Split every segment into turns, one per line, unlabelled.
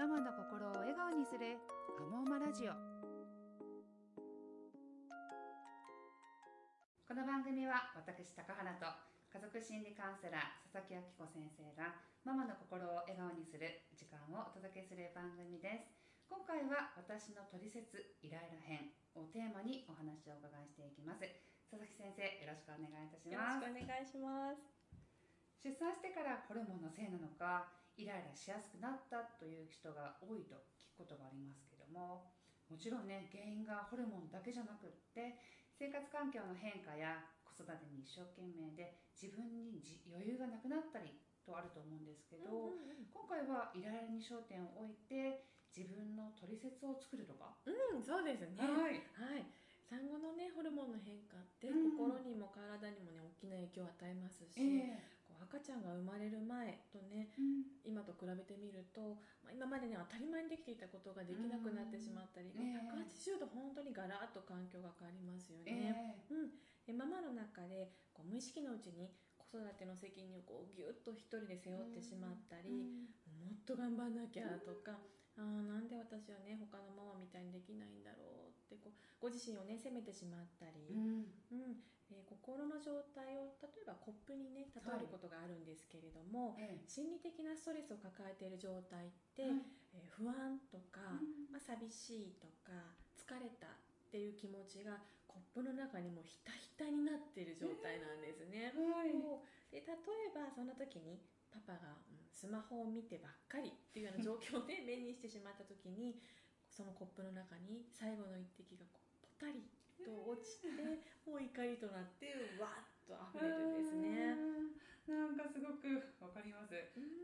ママの心を笑顔にするアモーマラジオ。この番組は私高原と家族心理カウンセラー佐々木明子先生がママの心を笑顔にする時間をお届けする番組です。今回は私の取説イライラ編をテーマにお話をお伺いしていきます。佐々木先生よろしくお願いいたします。
よろしくお願いします。
出産してからホルモンのせいなのかイライラしやすくなったという人が多いと聞くことがありますけどももちろんね原因がホルモンだけじゃなくって生活環境の変化や子育てに一生懸命で自分に余裕がなくなったりとあると思うんですけど、うんうんうん、今回はイライラに焦点を置いて自分の取説を作るとか。
うんそうですね。はい、はい。産後のねホルモンの変化って心にも体にもね大きな影響を与えますし、えー、赤ちゃんが生まれる前とね、うん、今と比べてみると、まあ、今までね当たり前にできていたことができなくなってしまったり、うん、180度本当にガラッと環境が変わりますよね。えー、うん、でママの中でこう無意識のうちに子育ての責任をこうギュッと一人で背負ってしまったり、うん、もっと頑張んなきゃとか、あなんで私はね他のママみたいにできないんだろうってこうご自身をね責めてしまったり、うん。うん。えー、心の状態を例えばコップにね例えることがあるんですけれども、はい、心理的なストレスを抱えている状態って、はい、えー、不安とか、まあ、寂しいとか疲れたっていう気持ちがコップの中にもひたひたになっている状態なんですね。えーはい、で例えばそんな時にパパが、うん、スマホを見てばっかりっていうような状況で 目にしてしまった時にそのコップの中に最後の一滴がこうポタリと落ちてもう怒りとなってわっと溢れるんですね。
なんかすごくわかります、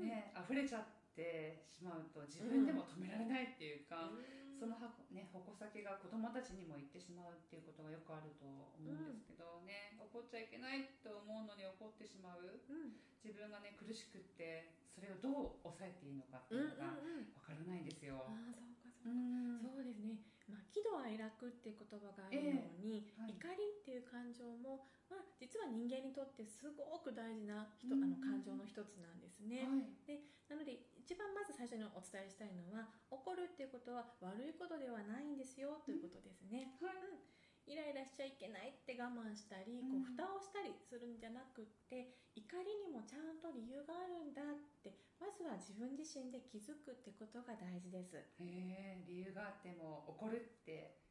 ね溢れちゃってしまうと自分でも止められないっていうか、うん、そのね、矛先が子供たちにも行ってしまうっていうことがよくあると思うんですけどね、怒っちゃいけないと思うのに怒ってしまう、うん、自分がね苦しくってそれをどう抑えていいのかっていうのが分からないんですよ。
あそうかそうか、うん、そうですね、まあ、喜怒哀楽っていう言葉があるように、えーはい、怒りっていう感情も、まあ、実は人間にとってすごく大事な人、あの感情の一つなんですね。はい、でなので一番まず最初にお伝えしたいのは怒るっていうことは悪いことではないんですよということですね、はい、うん、イライラしちゃいけないって我慢したり、こう蓋をしたりするんじゃなくって怒りにもちゃんと理由があるんだってまずは自分自身で気づくってことが大事です。へ
え理由があっても怒るって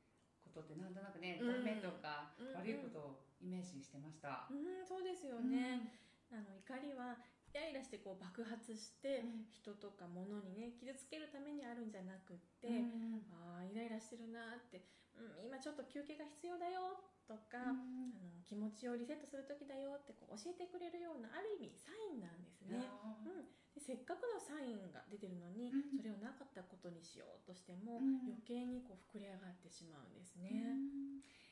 ことってなんとなくねダメとか悪いことをイメージしてました、
うん、うん、そうですよね、うん、あの怒りはイライラしてこう爆発して人とか物にね傷つけるためにあるんじゃなくって、うん、ああイライラしてるなって、うん、今ちょっと休憩が必要だよとか、うん、あの気持ちをリセットする時だよってこう教えてくれるようなある意味サインなんですね、うん、でせっかくのサインが出てるのに、それをなかったことにしようとしても、余計にこう膨れ上がってしまうんですね、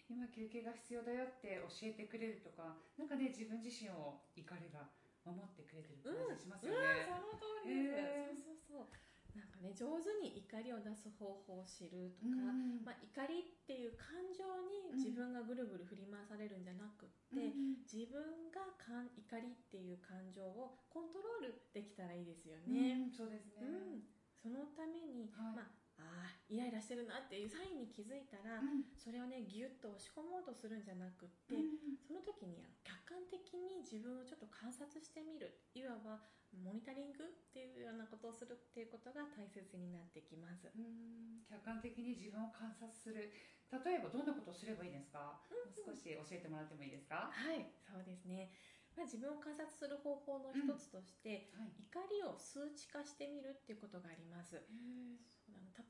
今休憩が必要だよって教えてくれるとかなんかね自分自身を怒りが守ってくれてる感じしますよね、うん、
その通りです、えー、そうそうそうなんかね上手に怒りを出す方法を知るとか、うん、まあ、怒りっていう感情に自分がぐるぐる振り回されるんじゃなくって、うん、自分がかん怒りっていう感情をコントロールできたらいいですよね。
うん、そうですね、
そのために、はい、まああイライラしてるなっていうサインに気づいたら、うん、それをねギュッと押し込もうとするんじゃなくって、うん、その時に客観的に自分をちょっと観察してみる。いわばモニタリングっていうようなことをするっていうことが大切になってきます。
客観的に自分を観察する。例えばどんなことをすればいいですか、うん、少し教えてもらってもいいですか？
はいそうですねまあ、自分を観察する方法の一つとして、うん。はい、怒りを数値化してみるっていうことがあります。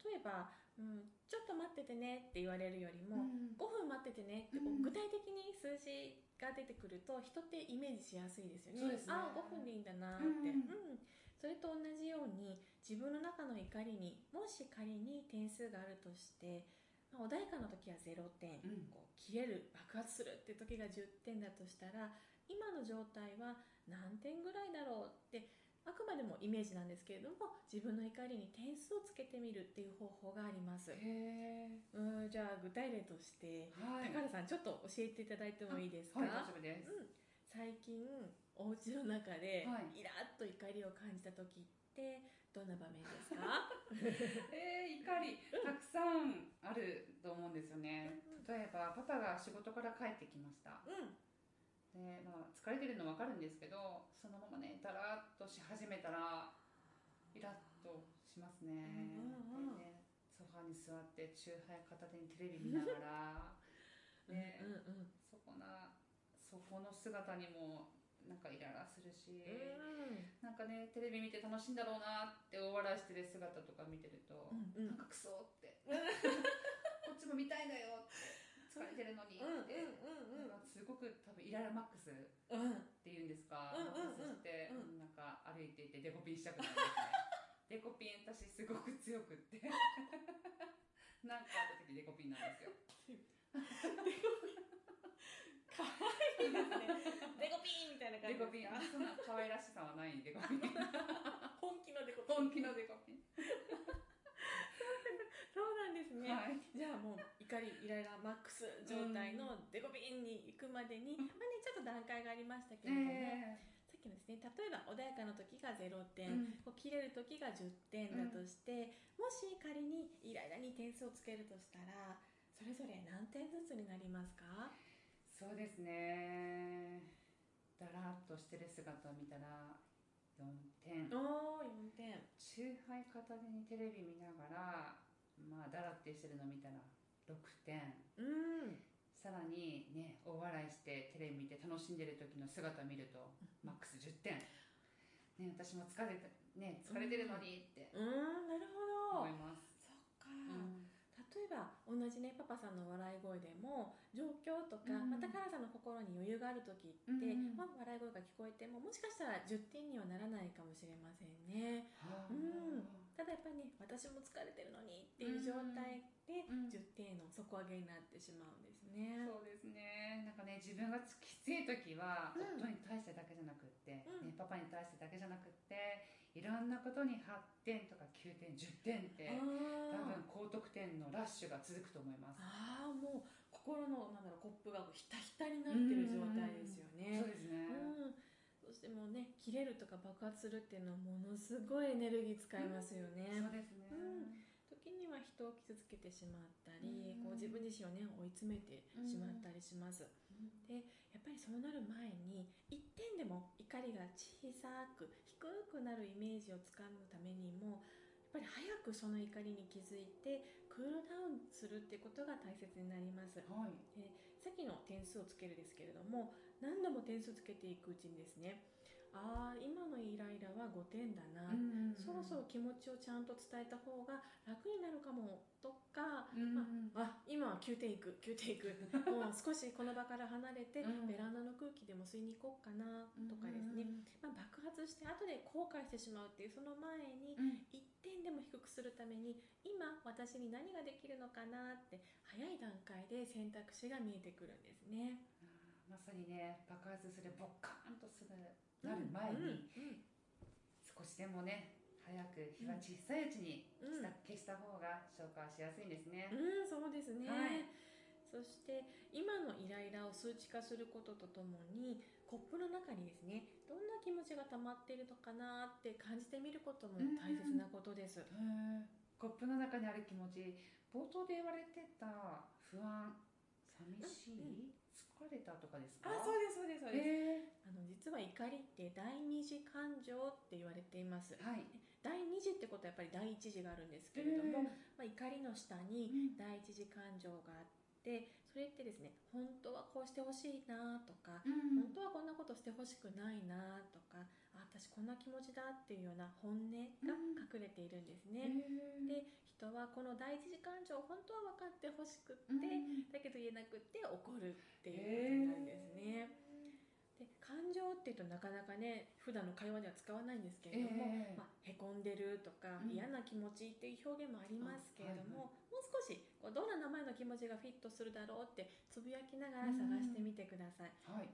例えば、うん、ちょっと待っててねって言われるよりも、うん、5分待っててねってこう具体的に数字が出てくると人ってイメージしやすいですよね、ね、ああ5分でいいんだなって、うん、うん、それと同じように自分の中の怒りにもし仮に点数があるとしてまあ、穏やかな時は0点、うん、こう消える爆発するって時が10点だとしたら今の状態は何点ぐらいだろうってあくまでもイメージなんですけれども自分の怒りに点数をつけてみるっていう方法があります。うんじゃあ具体例として、はい、高原さんちょっと教えていただいてもいいですか、
はい、大丈夫です、
うん。最近お家の中で
はい。
イラッと怒りを感じた時ってどんな場面ですか？
えー、怒りたくさんあると思うんですよね。例えばパパが仕事から帰ってきました。
うん
で、まあ、疲れてるの分かるんですけどそのままねだらっとし始めたらイラッとしますね,、
うんうん
ねソファに座ってチューハイ片手にテレビ見ながらね、
うんうん。
そこなそこの姿にもなんかイライラするし、
うん。
なんかねテレビ見て楽しいんだろうなって大笑いしてる姿とか見てると、
うんうん。
なんかクソって。こっちも見たいんだよって疲れてるのにって、
うんうん
なんかすごく多分イライラマックスっていうんですか、
うん
マックスして、
うん。
なんか歩いていてデコピンしたくなるんですね。デコピン私すごく強くって。なんかあった時デコピンなんですよ。
かわいいですね。デコピーみたいな感
デコピン
じですか
そんな可愛らしさはないデコピン
本気のデコピー。
本気のデコピン
ですね、
はい。
じゃあもう怒りイライラマックス状態のデコピンに行くまでに、まあね、ちょっと段階がありましたけれども、
え
さっきのですね例えば穏やかな時が0
ー
点、
うん。
こう切れる時が10点だとして、もし仮にイライラに点数をつけるとしたらそれぞれ何点ずつになりますか？
そうですね。だらっとしてる姿を見たら4点。
おお4点。
チューハイ片手にテレビ見ながらまあだらってしてるの見たら6点。
うん。
さらにね大笑いしてテレビ見て楽しんでる時の姿を見るとマックス10点。ね私も疲れてね疲れてるのにって
うーんなるほど。
思います、
そっか、
うん。
例えば同じねパパさんの笑い声でも状況とか、
うん。
またカラさんの心に余裕がある時って、
うん
まあ、笑い声が聞こえてももしかしたら10点にはならないかもしれませんね。
はあ。
うんただやっぱりね私も疲れてるのにっていう状態で
うん。
10点の底上げになってしまうんですね、
そうですね。なんかね自分がきつい時は
うん。
夫に対してだけじゃなくって、
うん。
ね、パパに対してだけじゃなくっていろんなことに8点とか9点10点って多分高得点のラッシュが続くと思います。
あーもう心のなんだろうコップがひたひたになってる状態ですよね。
そうですね、
うん、どうしてもね切れるとか爆発するっていうのはものすごいエネルギー使いますよね、
そうですね、
うん。時には人を傷つけてしまったり、
うん。
こう自分自身をね追い詰めてしまったりします、でやっぱりそうなる前に1点でも怒りが小さく低くなるイメージをつかむためにもやっぱり早くその怒りに気づいてクールダウンするってことが大切になります。
はい
さっきの点数をつけるですけれども何度も点数つけていくうちにですねああ今のイライラは5点だな、そろそろ気持ちをちゃんと伝えた方が楽になるかも。とか、
うん
まあ、今は9点いく9点いく。もう少しこの場から離れて、
うん。
ベランダの空気でも吸いに行こうかなとかですね、まあ、爆発して後で後悔してしまうっていうその前に
うん。
1点でも低くするために今私に何ができるのかなって早い段階で選択肢が見えてくるんですね。
まさにね爆発するボッカーンとするなる前に、
うん
少しでもね早く火が小さいうちに
うん。
消した方が消化しやすいんですね、
うん、そうですね、
はい。
そして今のイライラを数値化することとともにコップの中にですねどんな気持ちが溜まっているのかなって感じてみることも大切なことです。
コップの中にある気持ち冒頭で言われてた不安寂しい、疲れたとかですか？
あ、そうですそうですそうです。
え
あの実は怒りって第二次感情って言われています。
ー、はい。
第二次ってことはやっぱり第一次があるんですけれども、まあ、怒りの下に第一次感情があってそれってですね本当はこうしてほしいなとか
うん。
本当はこんなことしてほしくないなとかあ私こんな気持ちだっていうような本音が隠れているんですね。
へー。
で人はこの第一次感情本当は分かってほしくって、
うん。
だけど言えなくって怒るっていうことになるんですね。で感情っていうとなかなかね普段の会話では使わないんですけれども、
えー
まあ、へこんでるとか、
うん。
嫌な気持ちっていう表現もありますけれども、
あ
もう少しこうどんな名前の気持ちがフィットするだろうってつぶやきながら探してみてください。
はい。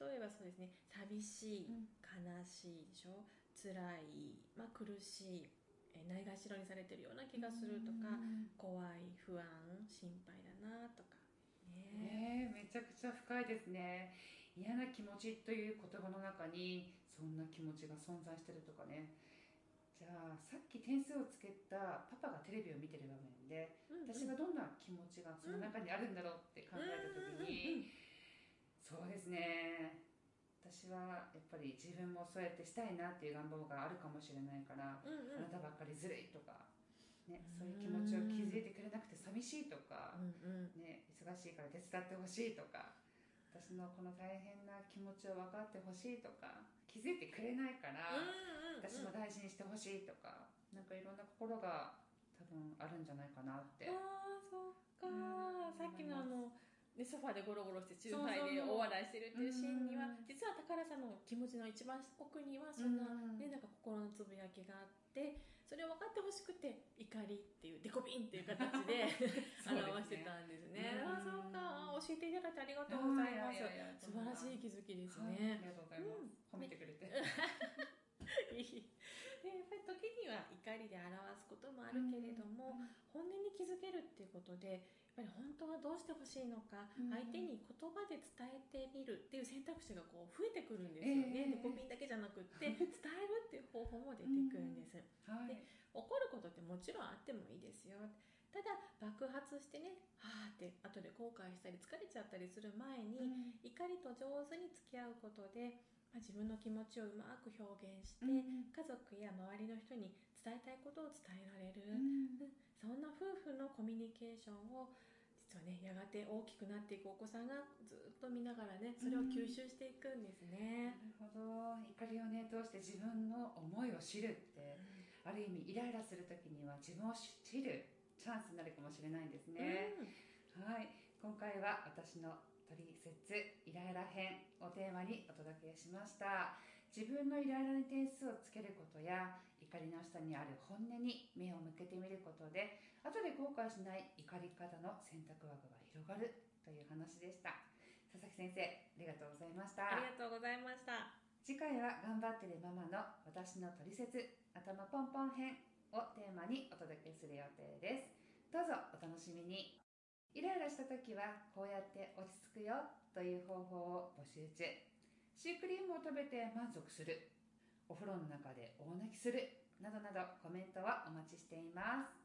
例えばそうですね寂しい、
うん。
悲しいでしょ？辛い、まあ、苦しいえーないがしろにされてるような気がするとか、
うん。
怖い不安心配だなとかね。
ねえめちゃくちゃ深いですね嫌な気持ちという言葉の中にそんな気持ちが存在してるとかね。じゃあさっき点数をつけたパパがテレビを見てる場面で、うんうん、私がどんな気持ちがその中にあるんだろうって考えた時に、そうですね。私はやっぱり自分もそうやってしたいなっていう願望があるかもしれないから、うんうん、あなたばっかりずるいとかね、そういう気持ちを気づいてくれなくて寂しいとか、うんうん、ね、忙しいから手伝ってほしいとか私のこの大変な気持ちを分かってほしいとか気づいてくれないから、私も大事にしてほしいとかなんかいろんな心が多分あるんじゃないかなって。
ああそっか、さっきのあのでソファーでゴロゴロしてチューハイで大笑いしてるっていうシーンには実は宝さんの気持ちの一番奥にはそんな,、ね、なんか心のつぶやきがあってそれを分かってほしくて怒りっていうデコピンっていう形で 表してたんですね。あそうか教えていただいてありがとうございます。素晴らしい気づきですね。
ありがとうございます。褒めてくれて。
いい でやっぱり時には怒りで表すこともあるけれども、本音に気づけるっていうことでやっぱり本当はどうしてほしいのか、相手に言葉で伝えてみるっていう選択肢がこう増えてくるんですよね、えー、デコピンだけじゃなくって 伝えるっていう方法も出てくるんです、はい、で怒ることってもちろんあってもいいですよただ爆発してねはあって後で後悔したり疲れちゃったりする前に、怒りと上手に付き合うことで、まあ、自分の気持ちをうまく表現して、家族や周りの人に伝えたいことを伝えられる、うん。そんな夫婦のコミュニケーションを実はねやがて大きくなっていくお子さんがずっと見ながらねそれを吸収していくんですね。
なるほど。怒りをね通して自分の思いを知るって、うん、ある意味イライラする時には自分を知るチャンスになるかもしれないんですね。うん、はい。今回は私の取説イライラ編をテーマにお届けしました。自分のイライラに点数をつけることや怒りの下にある本音に目を向けてみることで後で後悔しない怒り方の選択枠が広がるという話でした。佐々木先生ありがとうございました。
ありがとうございました。
次回は頑張ってるママの私のトリセツ頭ポンポン編をテーマにお届けする予定です。どうぞお楽しみに。イライラした時はこうやって落ち着くよという方法を募集中。シュークリームを食べて満足する。お風呂の中で大泣きする。などなどコメントはお待ちしています。